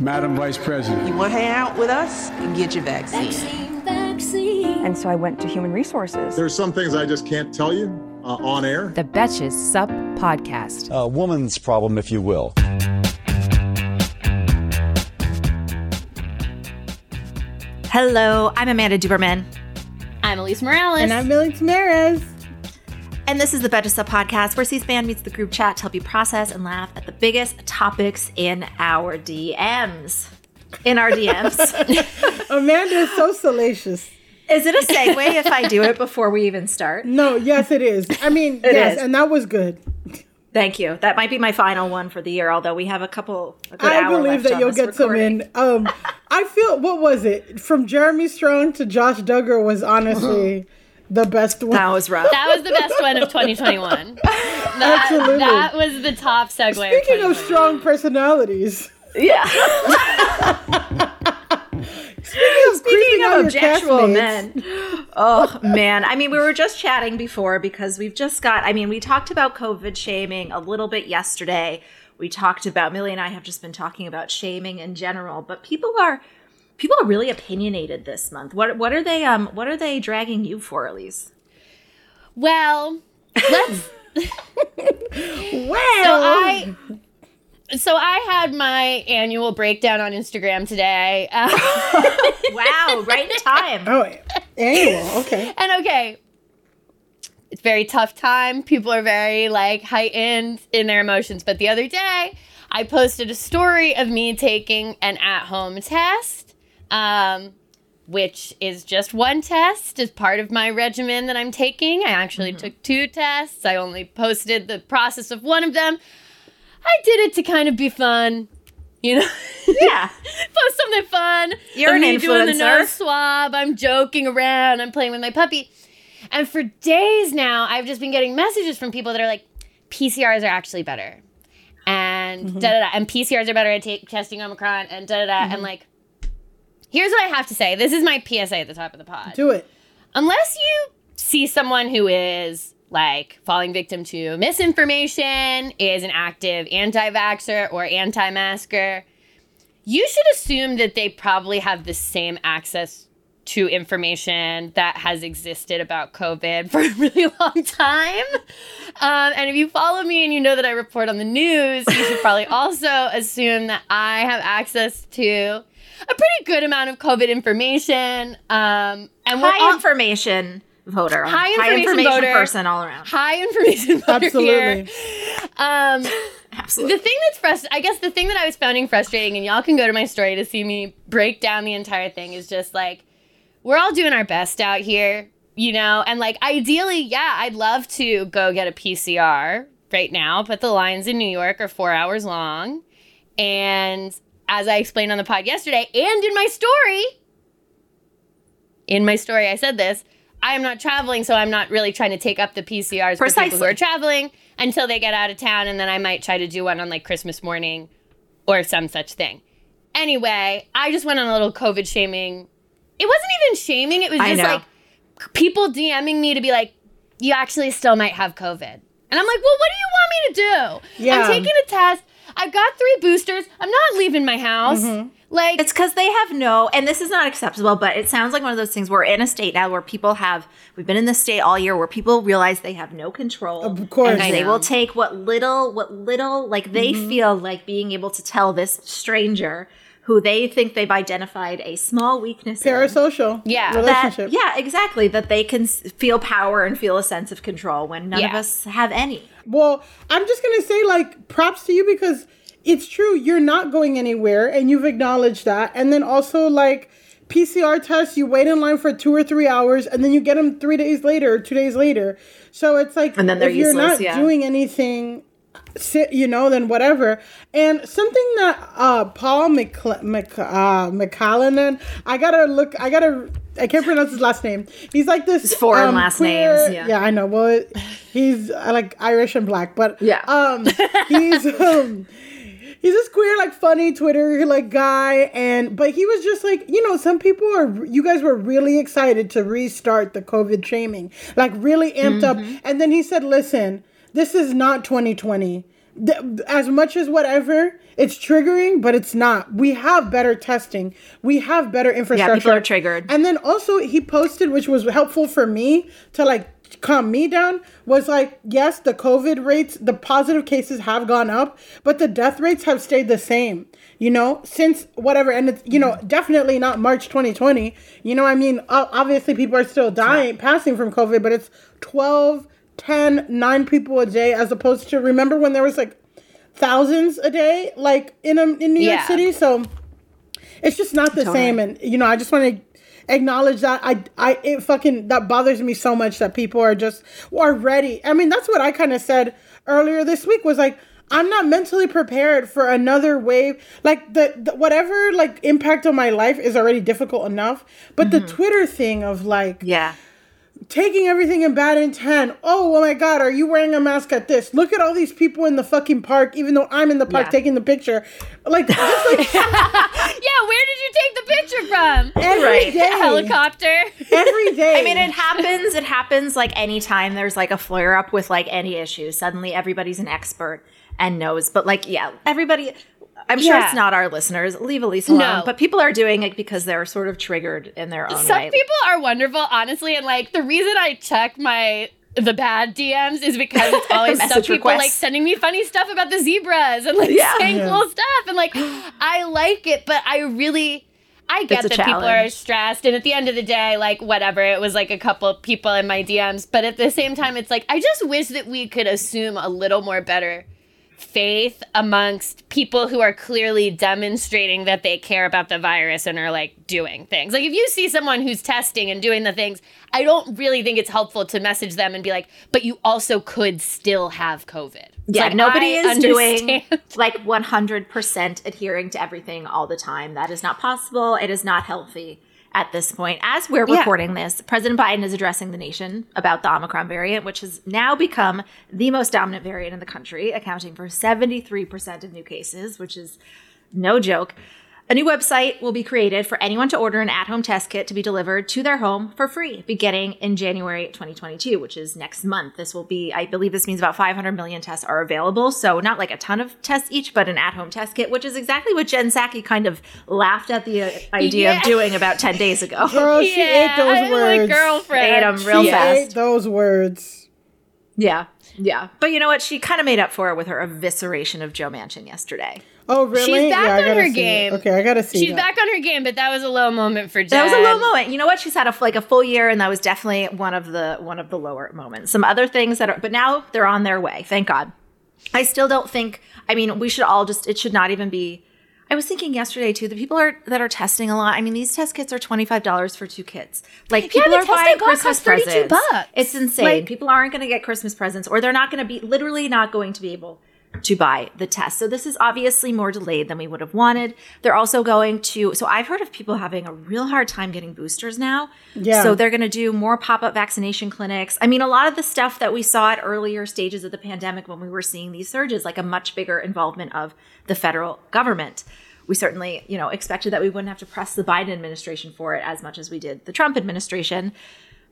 Madam Vice President. You want to hang out with us? Get your vaccine. Vaccine, vaccine. And so I went to human resources. There's some things I just can't tell you uh, on air. The Betches Sup Podcast. A woman's problem, if you will. Hello, I'm Amanda Duberman. I'm Alise Morales. And I'm Milly Tamarez. And this is the Sup podcast where C-SPAN meets the group chat to help you process and laugh at the biggest topics in our DMs. In our DMs. Amanda is so salacious. Is it a segue if I do it before we even start? No, yes, it is. I mean, yes, is. and that was good. Thank you. That might be my final one for the year, although we have a couple. A I believe that you'll get recording. some in. Um, I feel what was it from Jeremy Strong to Josh Duggar was honestly the best one. That was rough. That was the best one of 2021. That, Absolutely. That was the top segue. Speaking of, of strong personalities. Yeah. Speaking of, Speaking of objectionable men. Oh, man. I mean, we were just chatting before because we've just got, I mean, we talked about COVID shaming a little bit yesterday. We talked about, Milly and I have just been talking about shaming in general, but people are people are really opinionated this month. What what are they um what are they dragging you for, Alise? Well, let's Well, so I so I had my annual breakdown on Instagram today. wow, right time. Oh, annual. Okay. and okay, it's very tough time. People are very like heightened in their emotions. But the other day, I posted a story of me taking an at-home test, um, which is just one test as part of my regimen that I'm taking. I actually mm-hmm. took two tests. I only posted the process of one of them. I did it to kind of be fun. You know? Yeah. Post something fun. You're an me influencer. doing the nose swab. I'm joking around. I'm playing with my puppy. And for days now, I've just been getting messages from people that are like, PCRs are actually better. And mm-hmm. da da da. And PCRs are better at t- testing Omicron and da da da. Mm-hmm. And like, here's what I have to say. This is my PSA at the top of the pod. Do it. Unless you see someone who is like falling victim to misinformation, is an active anti vaxxer or anti masker, you should assume that they probably have the same access to information that has existed about COVID for a really long time. Um, and if you follow me and you know that I report on the news, you should probably also assume that I have access to a pretty good amount of COVID information. Um, and high all- information voter. High information, high information voter, person all around. High information voter Absolutely. Here. Um, Absolutely. The thing that's frustrating, I guess the thing that I was finding frustrating, and y'all can go to my story to see me break down the entire thing, is just like, we're all doing our best out here, you know? And like, ideally, yeah, I'd love to go get a PCR right now, but the lines in New York are four hours long. And as I explained on the pod yesterday and in my story, in my story, I said this I am not traveling, so I'm not really trying to take up the PCRs Precisely. for people who are traveling until they get out of town, and then I might try to do one on like Christmas morning or some such thing. Anyway, I just went on a little COVID shaming. It wasn't even shaming, it was just like people DMing me to be like, you actually still might have COVID. And I'm like, well, what do you want me to do? Yeah. I'm taking a test. I've got three boosters. I'm not leaving my house. Mm-hmm. Like it's because they have no, and this is not acceptable, but it sounds like one of those things. We're in a state now where people have. We've been in this state all year where people realize they have no control. Of course, and they will take what little, what little, like they mm-hmm. feel like being able to tell this stranger who they think they've identified a small weakness parasocial in, yeah relationship that, yeah exactly that they can feel power and feel a sense of control when none yeah. of us have any well i'm just gonna say like props to you because it's true you're not going anywhere and you've acknowledged that and then also like pcr tests you wait in line for two or three hours and then you get them three days later or two days later so it's like and then if you're not yeah. doing anything sit, you know, then whatever. And something that uh, Paul McCl- Mc, uh, McCallanan, I gotta look, I gotta, I can't pronounce his last name. He's like this His foreign um, last queer- names, yeah. yeah, I know. Well, he's uh, like Irish and black, but Yeah. um, he's um, he's this queer, like funny Twitter like guy, and but he was just like, you know, some people are, you guys were really excited to restart the COVID shaming, like really amped up, and then he said, listen, this is not 2020. Th- As much as whatever, it's triggering, but it's not. We have better testing. We have better infrastructure. Yeah, people are triggered. And then also he posted, which was helpful for me to like calm me down, was like, yes, the COVID rates, the positive cases have gone up, but the death rates have stayed the same. You know, since whatever, and it's you know mm-hmm. definitely not March 2020. You know, I mean, obviously people are still dying, passing from COVID, but it's 12, 10, 9 people a day, as opposed to remember when there was like thousands a day, like in a, in New York City. So it's just not the same and you know i just want to acknowledge that. I i it fucking that bothers me so much that people are just are ready. I mean that's what i kind of said earlier this week was like i'm not mentally prepared for another wave. Like the, the whatever like impact on my life is already difficult enough but the mm-hmm. twitter thing of like Yeah. Taking everything in bad intent. Oh, oh my God, are you wearing a mask at this? Look at all these people in the fucking park, even though I'm in the park Yeah. taking the picture. Like, just like Yeah, where did you take the picture from? every Right. day. Helicopter. Every day. I mean, it happens. It happens like anytime there's like a flare up with like any issue. Suddenly everybody's an expert and knows. But like, yeah, everybody. I'm sure Yeah. it's not our listeners. Leave Alise alone. No. But people are doing it because they're sort of triggered in their own Some way. people are wonderful, honestly, and like the reason I check my the bad DMs is because it's always some Message people like sending me funny stuff about the zebras and like Yeah. saying Yeah. cool stuff and like I like it, but I really I get It's a that people are stressed and at the end of the day, like whatever, it was like a couple people in my DMs, but at the same time it's like I just wish that we could assume a little more better faith amongst people who are clearly demonstrating that they care about the virus and are like doing things. Like if you see someone who's testing and doing the things, I don't really think it's helpful to message them and be like, "But you also could still have COVID." It's yeah, like, nobody I is doing like 100% adhering to everything all the time. That is not possible. It is not healthy at this point. As we're Yeah. recording this, President Biden is addressing the nation about the Omicron variant, which has now become the most dominant variant in the country, accounting for 73% of new cases, which is no joke. A new website will be created for anyone to order an at home test kit to be delivered to their home for free beginning in January 2022, which is next month. This will be, I believe this means about 500 million tests are available. So, not like a ton of tests each, but an at home test kit, which is exactly what Jen Psaki kind of laughed at the uh, idea Yeah. of doing about 10 days ago. Girl, she ate those I have a words. girlfriend. Ate 'em real she fast. ate those words. Yeah. Yeah. But you know what? She kind of made up for it with her evisceration of Joe Manchin yesterday. Oh, really? She's back I on gotta her see it. game. Okay, I gotta see She's that. back on her game, but that was a low moment for Jen. That was a low moment. You know what? She's had a like a full year, and that was definitely one of the one of the lower moments. Some other things that are, but now they're on their way. Thank God. I still don't think. I mean, we should all just. It should not even be. I was thinking yesterday too. The people are that are testing a lot. I mean, these test kits are twenty five dollars for two kits. Like people the are testing buying kit Christmas costs 32 presents. bucks. It's insane. Like- people aren't going to get Christmas presents, or they're not going to be literally not going to be able to buy the test. So this is obviously more delayed than we would have wanted. They're also going to so I've heard of people having a real hard time getting boosters now. Yeah. So they're going to do more pop-up vaccination clinics. I mean, a lot of the stuff that we saw at earlier stages of the pandemic when we were seeing these surges like a much bigger involvement of the federal government. We certainly, you know, expected that we wouldn't have to press the Biden administration for it as much as we did the Trump administration.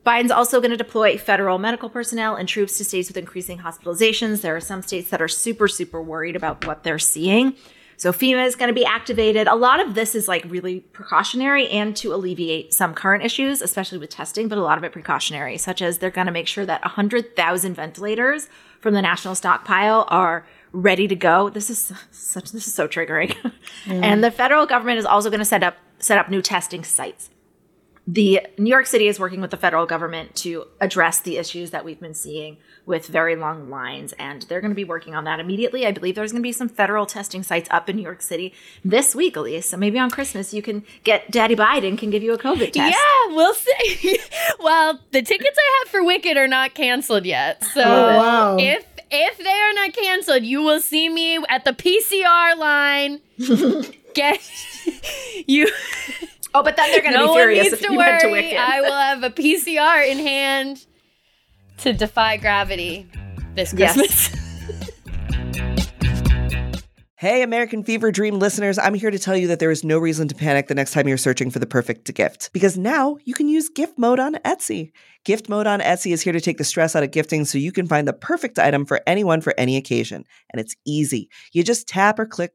Biden's also going to deploy federal medical personnel and troops to states with increasing hospitalizations. There are some states that are super, super worried about what they're seeing. So FEMA is going to be activated. A lot of this is like really precautionary and to alleviate some current issues, especially with testing, but a lot of it precautionary, such as they're going to make sure that 100,000 ventilators from the national stockpile are ready to go. This is such this is so triggering. and the federal government is also going to set up set up new testing sites the New York City is working with the federal government to address the issues that we've been seeing with very long lines, and they're going to be working on that immediately. I believe there's going to be some federal testing sites up in New York City this week, Alise. So maybe on Christmas you can get Daddy Biden can give you a COVID test. Yeah, we'll see. well, the tickets I have for Wicked are not canceled yet. Oh, so Oh, wow. if if they are not canceled, you will see me at the PCR line. Get you. Oh, but then they're going to no be one furious needs if to you went to worry. I will have a PCR in hand to defy gravity this Yes. Christmas. Hey, American Fever Dream listeners, I'm here to tell you that there is no reason to panic the next time you're searching for the perfect gift because now you can use gift mode on Etsy. Gift mode on Etsy is here to take the stress out of gifting so you can find the perfect item for anyone for any occasion. And it's easy. You just tap or click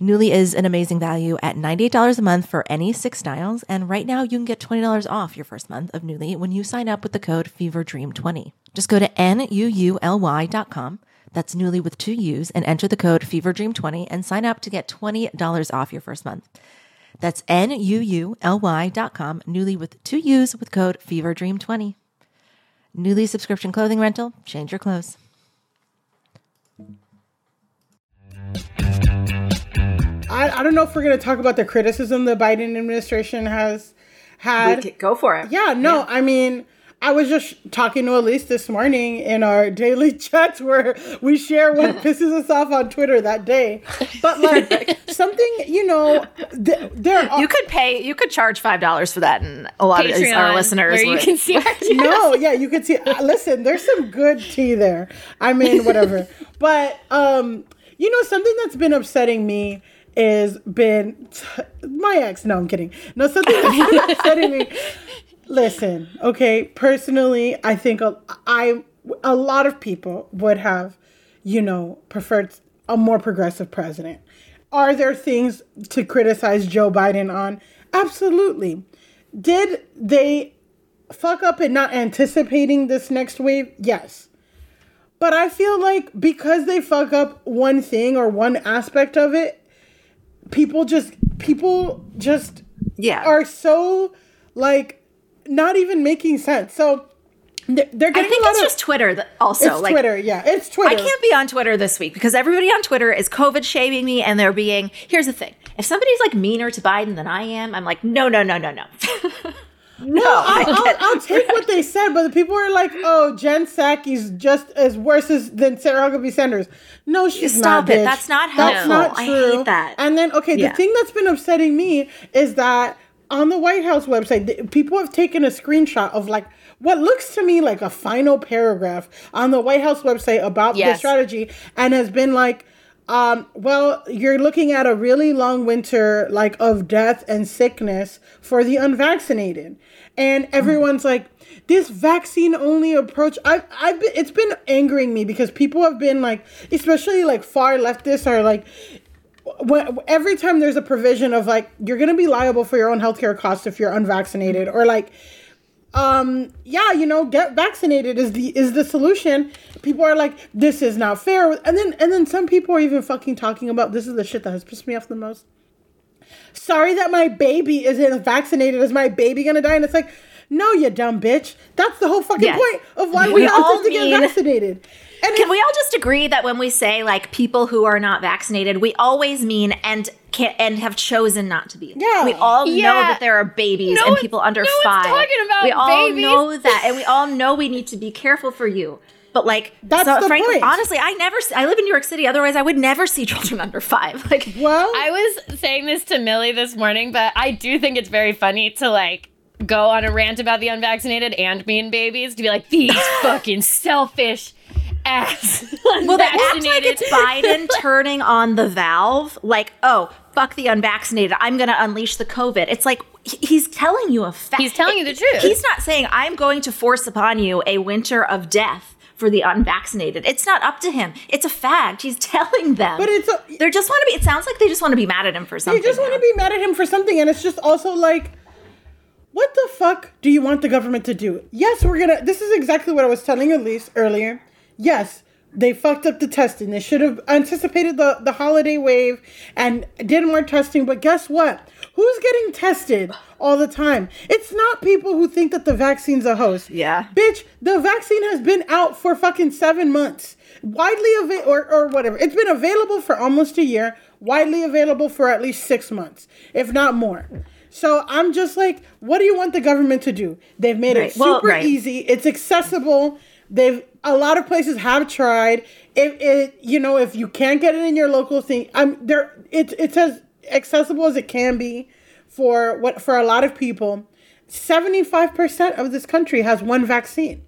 Nuuly is an amazing value at $98 a month for any six styles. And right now you can get $20 off your first month of Nuuly when you sign up with the code FEVERDREAM20. Just go to N-U-U-L-Y.com. That's Nuuly with two U's and enter the code FEVERDREAM20 and sign up to get $20 off your first month. That's N-U-U-L-Y dot com, Nuuly with two U's with code FEVERDREAM20. Nuuly subscription clothing rental, change your clothes. I, I don't know if we're going to talk about the criticism the Biden administration has had. We could go for it. Yeah, no, I mean, I was just talking to Alise this morning in our daily chats where we share what pisses us off on Twitter that day. But like something, you know, th- there are. You could pay. You could charge five dollars for that, and a lot of our listeners where you would. can see our No, yeah, you could see. uh, Listen, there's some good tea there. I mean, whatever. but um, you know, something that's been upsetting me is been my ex. No, I'm kidding. No, something been upsetting me. Listen, okay. Personally, I think a, I a lot of people would have, you know, preferred a more progressive president. Are there things to criticize Joe Biden on? Absolutely. Did they fuck up in not anticipating this next wave? Yes. But I feel like because they fuck up one thing or one aspect of it, people just people just Yeah. are so like not even making sense. So they're, they're I getting think it's of just Twitter. That also, it's like Twitter. Yeah, it's Twitter. I can't be on Twitter this week because everybody on Twitter is COVID shaming me, and they're being. Here's the thing: if somebody's like meaner to Biden than I am, I'm like, no, no, no, no, no. no, I I'll, I'll, I'll take what they said, but the people were like, "Oh, Jen Psaki's just as worse as than Sarah Huckabee Sanders." No, she's Stop not. it. bitch. That's not That's helpful. not I true. hate that. And then, okay, Yeah. the thing that's been upsetting me is that on the White House website, people have taken a screenshot of like what looks to me like a final paragraph on the White House website about the strategy, and has been like. Um, well, you're looking at a really long winter, like of death and sickness for the unvaccinated, and everyone's like, this vaccine only approach. I've, I've been, it's been angering me because people have been like, especially like far leftists are like, when, every time there's a provision of like you're gonna be liable for your own healthcare costs if you're unvaccinated, or like um, yeah, you know, get vaccinated is the is the solution. People are like, this is not fair, and then and then some people are even fucking talking about this is the shit that has pissed me off the most. Sorry that my baby isn't vaccinated. Is my baby gonna die? And it's like, no, you dumb bitch. That's the whole fucking Yes. point of why we, We have all to get vaccinated. And Can we all just agree that when we say like people who are not vaccinated, we always mean and can and have chosen not to be. Yeah. we all know that there are babies No and people under no one's five. talking about we all babies. know that, and we all know we need to be careful for you. But like, That's so, the frankly, point. honestly, I never. I live in New York City. Otherwise, I would never see children under five. Like, well, I was saying this to Milly this morning, but I do think it's very funny to like go on a rant about the unvaccinated and mean babies to be like these fucking selfish ass. well, they act like it's Biden turning on the valve. Like, oh, fuck the unvaccinated. I'm going to unleash the COVID. It's like he's telling you a fact. He's telling you the truth. He's not saying I'm going to force upon you a winter of death for the unvaccinated. It's not up to him. It's a fact. He's telling them. But it's a- they just want to be. It sounds like they just want to be mad at him for something. You just want to be mad at him for something, and it's just also like, what the fuck do you want the government to do? Yes, we're gonna. This is exactly what I was telling Alise earlier. Yes, they fucked up the testing. They should have anticipated the the holiday wave and did more testing. But guess what? Who's getting tested all the time? It's not people who think that the vaccine's a host. Yeah. Bitch, the vaccine has been out for fucking seven months. Widely available, or, or whatever. It's been available for almost a year. Widely available for at least six months, if not more. So I'm just like, what do you want the government to do? They've made Right. it Well, super right. easy. It's accessible. They've a lot of places have tried. If it, you know, if you can't get it in your local thing, I'm there. It's it's as accessible as it can be for what for a lot of people. Seventy five percent of this country has one vaccine.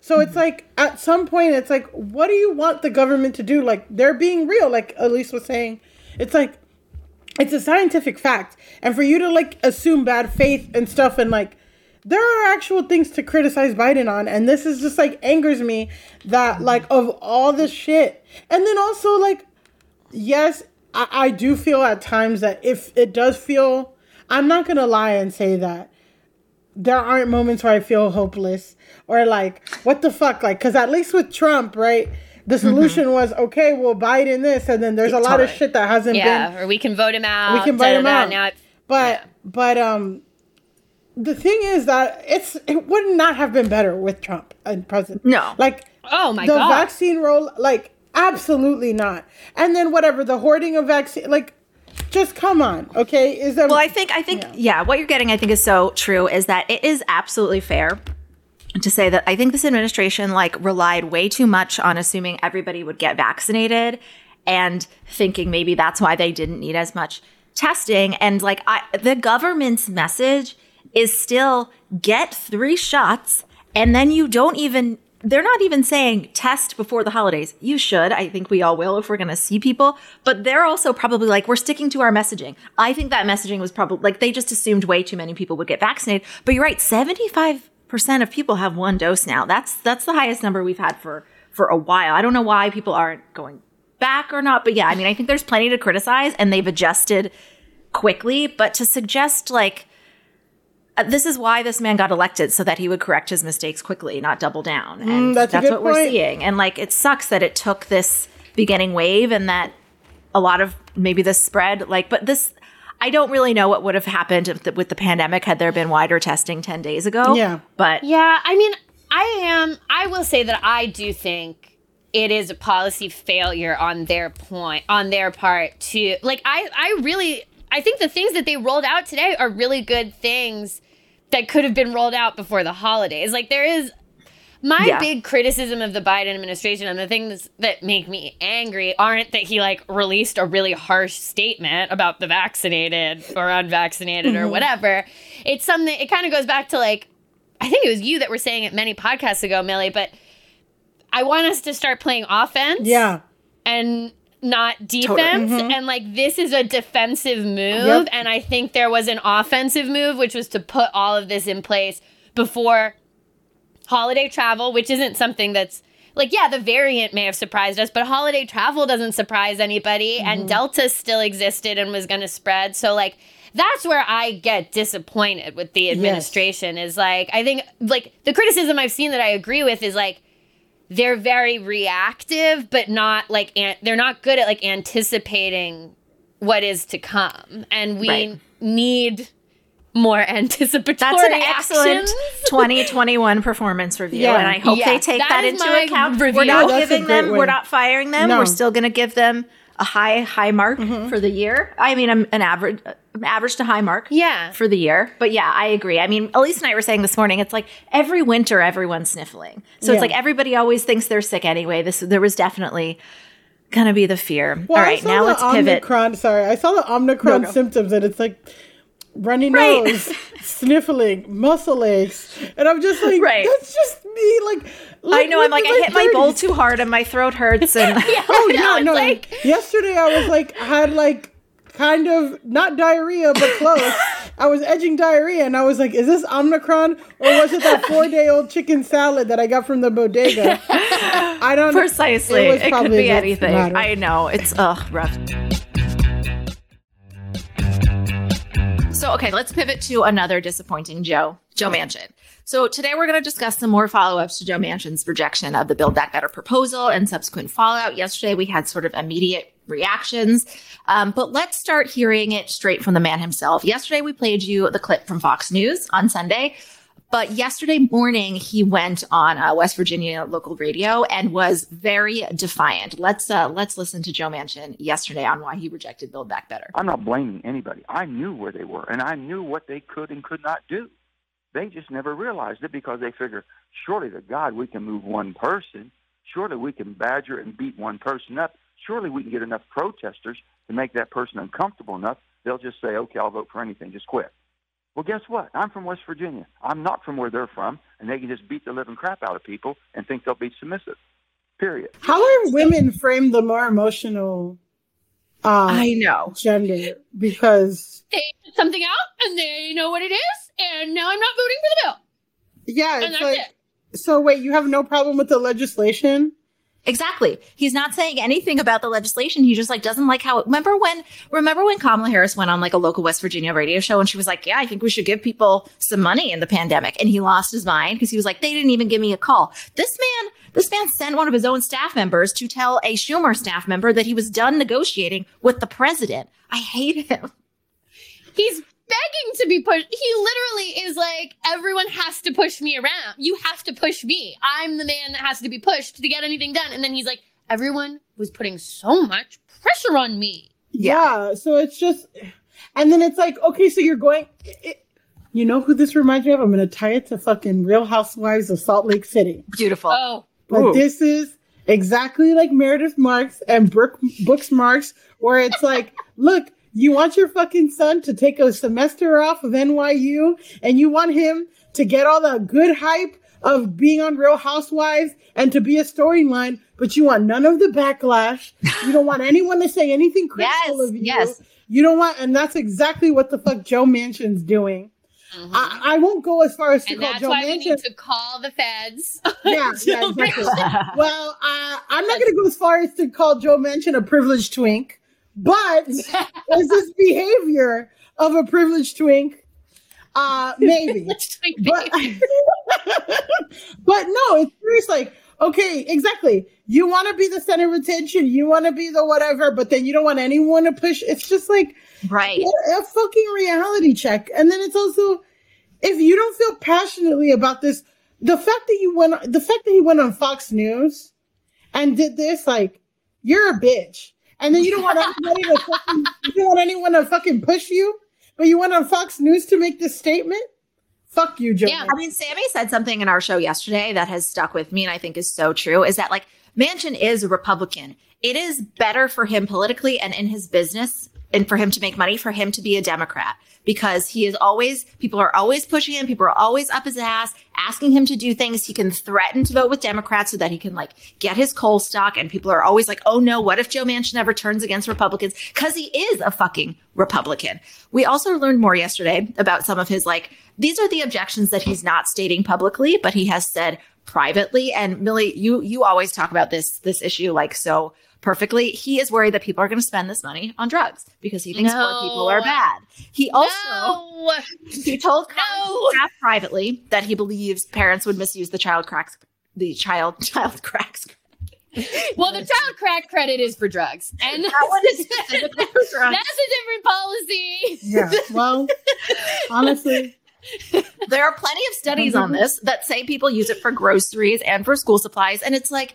So it's mm-hmm. like at some point it's like what do you want the government to do? Like they're being real, like Alise was saying. It's like it's a scientific fact. And for you to like assume bad faith and stuff and like there are actual things to criticize Biden on and this is just like angers me that like of all this shit. And then also like yes, I, I do feel at times that if it does feel I'm not gonna lie and say that there aren't moments where I feel hopeless or like, what the fuck? Like, because at least with Trump, right? The solution was okay. Well, Biden this, and then there's a lot of shit that hasn't been. yeah, or we can vote him out. We can vote him out. Now, it- But but um, the thing is that it's it would not have been better with Trump and president. No. like oh my the god, vaccine roll, like absolutely not. And then whatever the hoarding of vaccine, like just come on, okay? Is that Well, I think I think yeah. what you're getting I think is so true is that it is absolutely fair to say that I think this administration like relied way too much on assuming everybody would get vaccinated and thinking maybe that's why they didn't need as much testing and like I, the government's message is still get 3 shots and then you don't even they're not even saying test before the holidays. You should. I think we all will if we're going to see people. But they're also probably like, we're sticking to our messaging. I think that messaging was probably like they just assumed way too many people would get vaccinated. But you're right, 75% of people have one dose now. That's that's the highest number we've had for for a while. I don't know why people aren't going back or not, but yeah, I mean, I think there's plenty to criticize and they've adjusted quickly, but to suggest like this is why this man got elected so that he would correct his mistakes quickly, not double down. And Mm, that's a good what we're seeing. And like it sucks that it took this beginning wave and that a lot of maybe this spread like but this I don't really know what would have happened if the, with the pandemic had there been wider testing 10 days ago. Yeah. But Yeah, I mean, I am. I will say that I do think it is a policy failure on their point, on their part to like. I I really I think the things that they rolled out today are really good things that could have been rolled out before the holidays. Like there is. My Yeah. big criticism of the Biden administration and the things that make me angry aren't that he like released a really harsh statement about the vaccinated or unvaccinated or Mhm. whatever. It's something it kind of goes back to like I think it was you that were saying it many podcasts ago, Milly, but I want us to start playing offense. Yeah. And not defense. Mhm. And like this is a defensive move. Yep. And I think there was an offensive move, which was to put all of this in place before holiday travel, which isn't something that's like, yeah, the variant may have surprised us, but holiday travel doesn't surprise anybody. And Delta still existed and was going to spread. So, like, that's where I get disappointed with the administration is like I think like the criticism I've seen that I agree with is like they're very reactive but not like an- they're not good at like anticipating what is to come and we Right. need more anticipatory That's an excellent actions. 2021 performance review, Yeah. and I hope Yeah, they take that that, is into account. review. We're not That's giving them, way. we're not firing them. No. We're still going to give them a high, high mark for the year. I mean, an average, an average to high mark. Yeah. for the year. But yeah, I agree. I mean, Alise and I were saying this morning, it's like every winter, everyone's sniffling. So Yeah. it's like everybody always thinks they're sick anyway. This there was definitely going to be the fear. Well, All saw now let's pivot. Omicron, sorry, I saw the Omicron No, no. symptoms, and it's like runny Right. nose, sniffling, muscle aches, and I'm just like, Right. that's just me. Like, I know. I'm like, I hit my bowl too hard and my throat hurts. And Oh yeah, it's no. like- yesterday I was like, I had like kind of not diarrhea, but close. I was edging diarrhea, and I was like, is this Omicron or was it that four day old chicken salad that I got from the bodega? I don't precisely, was it, could probably be anything. matter. I know. It's ugh rough. So, okay, let's pivot to another disappointing Joe, Joe Manchin. So, today we're going to discuss some more follow ups to Joe Manchin's rejection of the Build Back Better proposal and subsequent fallout. Yesterday, we had sort of immediate reactions, um, but let's start hearing it straight from the man himself. Yesterday, we played you the clip from Fox News on Sunday. But yesterday morning, he went on uh, West Virginia local radio and was very defiant. Let's uh, let's listen to Joe Manchin yesterday on why he rejected Build Back Better. I'm not blaming anybody. I knew where they were, and I knew what they could and could not do. They just never realized it because they figure, surely to God we can move one person. Surely we can badger and beat one person up. Surely we can get enough protesters to make that person uncomfortable enough. They'll just say, okay, I'll vote for anything. Just quit. Well, guess what? I'm from West Virginia. I'm not from where they're from, and they can just beat the living crap out of people and think they'll be submissive. Period. How are women framed the more emotional? Uh, I know. gender because They put something out and they know what it is, and now I'm not voting for the bill. yeah, And it's that's like. it. So wait, you have no problem with the legislation? Exactly. He's not saying anything about the legislation. He just like doesn't like how. it, Remember when? Remember when Kamala Harris went on like a local West Virginia radio show and she was like, "Yeah, I think we should give people some money in the pandemic," and he lost his mind because he was like, "They didn't even give me a call." This man, this man sent one of his own staff members to tell a Schumer staff member that he was done negotiating with the president. I hate him. He's begging to be pushed. He literally is like, everyone has to push me around. You have to push me. I'm the man that has to be pushed to get anything done. And then he's like, everyone was putting so much pressure on me. Yeah. So it's just, and then it's like, okay, so you're going. It, you know who this reminds me of? I'm gonna tie it to fucking Real Housewives of Salt Lake City. Beautiful. Oh, But Ooh. this is exactly like Meredith Marks and Brooke Brooks Marks, where it's like, look, you want your fucking son to take a semester off of NYU, and you want him to get all the good hype of being on Real Housewives and to be a storyline, but you want none of the backlash. You don't want anyone to say anything critical Yes, of you. yes. You don't want, and that's exactly what the fuck Joe Manchin's doing. I, I won't go as far as to And call that's Joe why we need to call the feds. yeah, yeah, exactly. well, uh, I'm not going to go as far as to call Joe Manchin a privileged twink, but is this behavior of a privileged twink? Uh, maybe. but, but no, it's serious. Like, okay, exactly. You want to be the center of attention. You want to be the whatever, but then you don't want anyone to push. It's just like, Right. a, a fucking reality check. And then it's also, if you don't feel passionately about this, the fact that you went, the fact that he went on Fox News and did this, like, you're a bitch. And then you don't want anybody to fucking, you don't want anyone to fucking push you, but you went on Fox News to make this statement. Fuck you, Joe. Yeah, I mean, Sammy said something in our show yesterday that has stuck with me and I think is so true is that like Manchin is a Republican. It is better for him politically and in his business and for him to make money for him to be a Democrat because he is always, people are always pushing him. People are always up his ass, asking him to do things. He can threaten to vote with Democrats so that he can like get his coal stock. And people are always like, oh no, what if Joe Manchin ever turns against Republicans? Cause he is a fucking Republican. We also learned more yesterday about some of his like, these are the objections that he's not stating publicly, but he has said privately. And Milly, you you always talk about this this issue like so perfectly. He is worried that people are going to spend this money on drugs because he thinks No. poor people are bad. He also No. he told college staff privately that he believes parents would misuse the child cracks the child child cracks. Well, the child crack credit is for drugs, and That one is specifically for drugs. That's a different policy. Yeah. Well, honestly, There are plenty of studies on this that say people use it for groceries and for school supplies. And it's like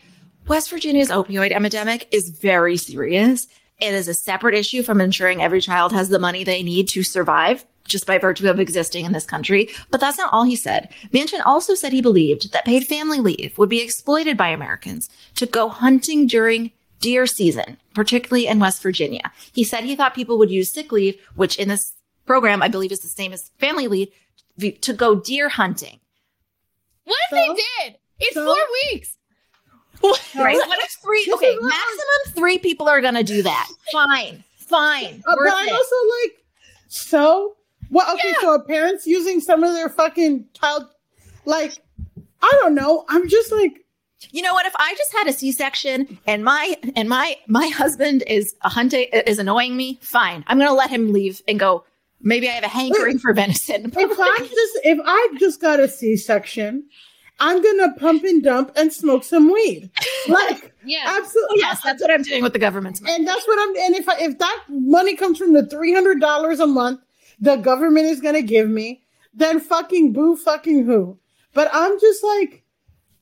West Virginia's opioid epidemic is very serious. It is a separate issue from ensuring every child has the money they need to survive just by virtue of existing in this country. But that's not all he said. Manchin also said he believed that paid family leave would be exploited by Americans to go hunting during deer season, particularly in West Virginia. He said he thought people would use sick leave, which in this program, I believe is the same as family leave, to go deer hunting. What if they did? It's So? four weeks. Right? What if three? Okay, maximum three people are gonna do that. Fine, fine. Uh, but I also like so. Well, okay, so are parents using some of their fucking child, like, I don't know. I'm just like, You know what? If I just had a C-section and my and my my husband is a hunting is annoying me, fine. I'm gonna let him leave and go. Maybe I have a hankering for venison. if I just if I just got a C-section, I'm gonna pump and dump and smoke some weed. Like, Yeah. absolutely. yes, that's what I'm doing with the government's money. And that's what I'm. And if I, if that money comes from the three hundred dollars a month the government is gonna give me, then fucking boo, fucking who. But I'm just like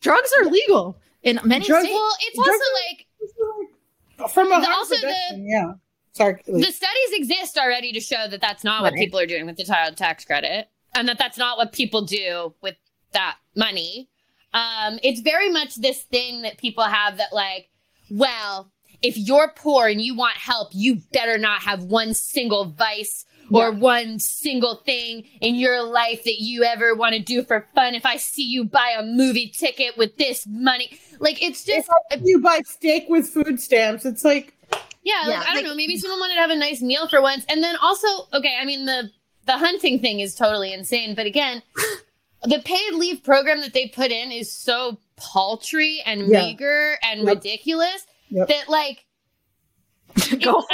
Drugs are legal in many Drugs- states. Well, it's also like from a also the- yeah. Sorry, the studies exist already to show that that's not what people are doing with the child tax credit, and that that's not what people do with that money. Um, it's very much this thing that people have that like, well, if you're poor and you want help, you better not have one single vice or one single thing in your life that you ever want to do for fun. If I see you buy a movie ticket with this money, like it's just if you buy steak with food stamps, it's like yeah, like, I don't like- know. Maybe someone wanted to have a nice meal for once, and then also, okay, I mean the the hunting thing is totally insane, but again, the paid leave program that they put in is so paltry and Yeah. meager and Yep. ridiculous Yep. that like. If-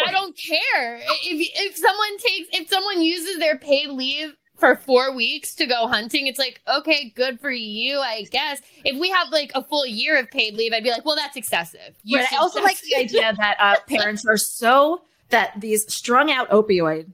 I don't care if if someone takes if someone uses their paid leave for four weeks to go hunting. It's like okay, good for you, I guess. If we have like a full year of paid leave, I'd be like, well, that's excessive. You Right, I also like the idea that uh, parents are so that these strung out opioid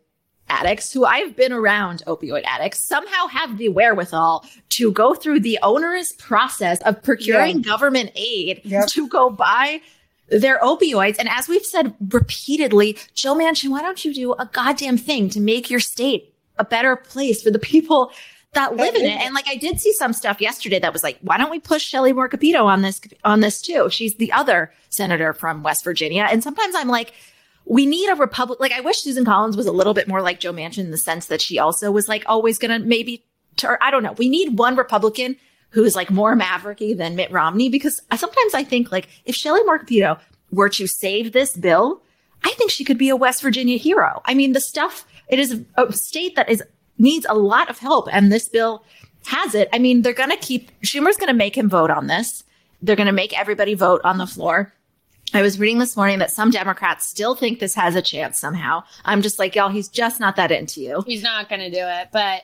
addicts who I've been around opioid addicts somehow have the wherewithal to go through the onerous process of procuring Yeah. government aid Yep. to go buy their opioids. And as we've said repeatedly, Joe Manchin, why don't you do a goddamn thing to make your state a better place for the people that live in it? And like I did see some stuff yesterday that was like, why don't we push Shelley Moore Capito on this on this too? She's the other senator from West Virginia. And sometimes I'm like, we need a Republic. Like I wish Susan Collins was a little bit more like Joe Manchin in the sense that she also was like always gonna maybe tur I don't know. We need one Republican who's like more mavericky than Mitt Romney because sometimes I think like if Shelley Moore Capito were to save this bill, I think she could be a West Virginia hero. I mean, the stuff it is a state that is needs a lot of help, and this bill has it. I mean, they're gonna keep Schumer's gonna make him vote on this. They're gonna make everybody vote on the floor. I was reading this morning that some Democrats still think this has a chance somehow. I'm just like, y'all, he's just not that into you. he's not going to do it, but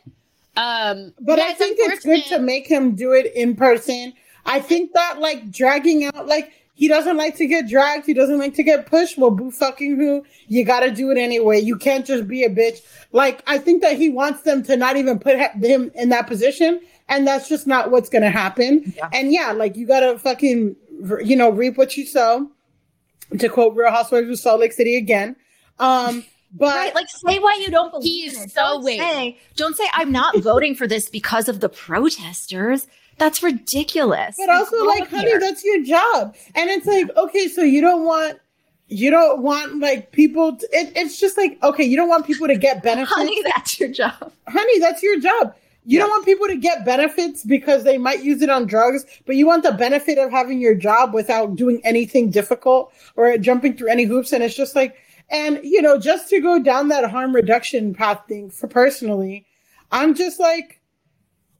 um But I think it's good to make him do it in person. I think that like dragging out, like he doesn't like to get dragged. He doesn't like to get pushed. Well, boo fucking who? You got to do it anyway. You can't just be a bitch. Like I think that he wants them to not even put him in that position, and that's just not what's gonna happen. And yeah, like you got to fucking you know reap what you sow. To quote Real Housewives of Salt Lake City again. Um, but Right, like say why you don't believe He's in it. so don't weird. say, don't say I'm not voting for this because of the protesters. That's ridiculous. But also, Go like, honey, here. that's your job. And it's like, okay, so you don't want, you don't want like people. To, it, it's just like, okay, you don't want people to get benefits. honey, that's your job. honey, that's your job. You don't want people to get benefits because they might use it on drugs, but you want the benefit of having your job without doing anything difficult or jumping through any hoops. And it's just like, and you know, just to go down that harm reduction path thing for personally, I'm just like,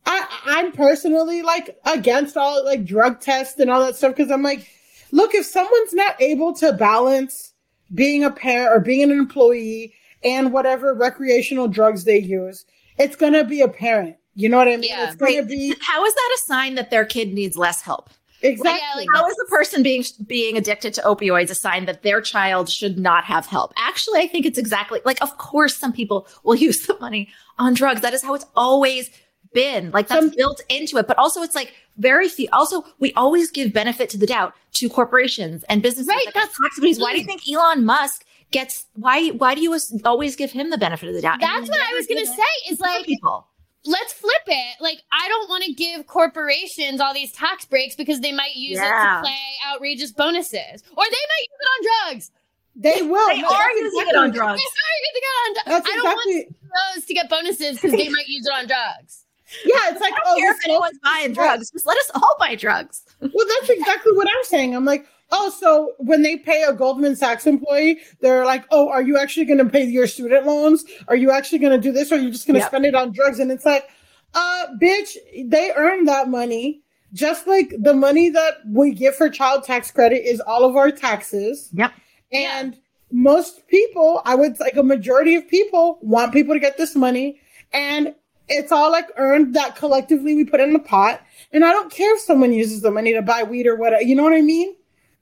I, I'm personally like against all like drug tests and all that stuff because I'm like, look, if someone's not able to balance being a parent or being an employee and whatever recreational drugs they use, it's gonna be apparent. You know what I mean? Yeah. It's gonna Wait, be how is that a sign that their kid needs less help? exactly. How is the person being being addicted to opioids a sign that their child should not have help? Actually, I think it's exactly like of course some people will use the money on drugs. That is how it's always been. Like that's built into it. But also it's like very few also we always give benefit to the doubt to corporations and businesses. Right. Like that's tax companies. Why do you think Elon Musk gets why why do you always give him the benefit of the doubt? That's what I was gonna say. Is like people. Let's flip it. Like, I don't want to give corporations all these tax breaks because they might use Yeah. it to play outrageous bonuses, or they might use it on drugs. They will. They No, are that's using it on drugs. They are using it on drugs. That's I don't exactly- want those to get bonuses because they might use it on drugs. Yeah, it's like I don't oh, care this if anyone's buying drugs. Just let us all buy drugs. Well, that's exactly what I'm saying. I'm like, oh, so when they pay a Goldman Sachs employee, they're like, oh, are you actually going to pay your student loans? Are you actually going to do this? Or are you just going to Yep. spend it on drugs? And it's like, uh, bitch, they earn that money. Just like the money that we get for child tax credit is all of our taxes. Yep. And most people, I would like a majority of people want people to get this money. And it's all like earned that collectively we put in the pot. And I don't care if someone uses the money to buy weed or whatever. You know what I mean?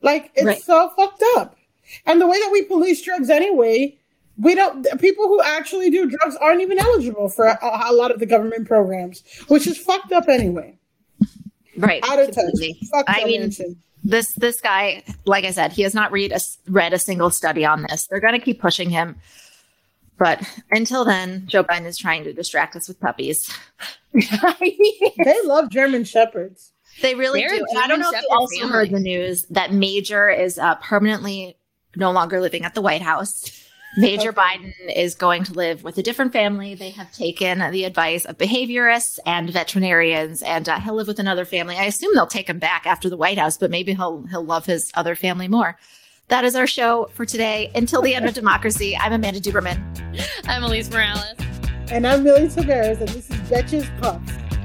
Like it's Right. so fucked up. And the way that we police drugs anyway, we don't, people who actually do drugs aren't even eligible for a, a lot of the government programs, which is fucked up anyway. Right. Out of touch. I mean, Manchin. this this guy, like I said, he has not read a read a single study on this. They're going to keep pushing him, but until then, Joe Biden is trying to distract us with puppies. they love German shepherds. They really They're do. And I don't know if you Shepherd also family. heard the news that Major is uh, permanently no longer living at the White House. Major Biden is going to live with a different family. They have taken the advice of behaviorists and veterinarians, and uh, he'll live with another family. I assume they'll take him back after the White House, but maybe he'll he'll love his other family more. That is our show for today. Until the end of democracy, I'm Amanda Duberman. I'm Alise Morales. And I'm Milly Tavares, and this is Betches Sup.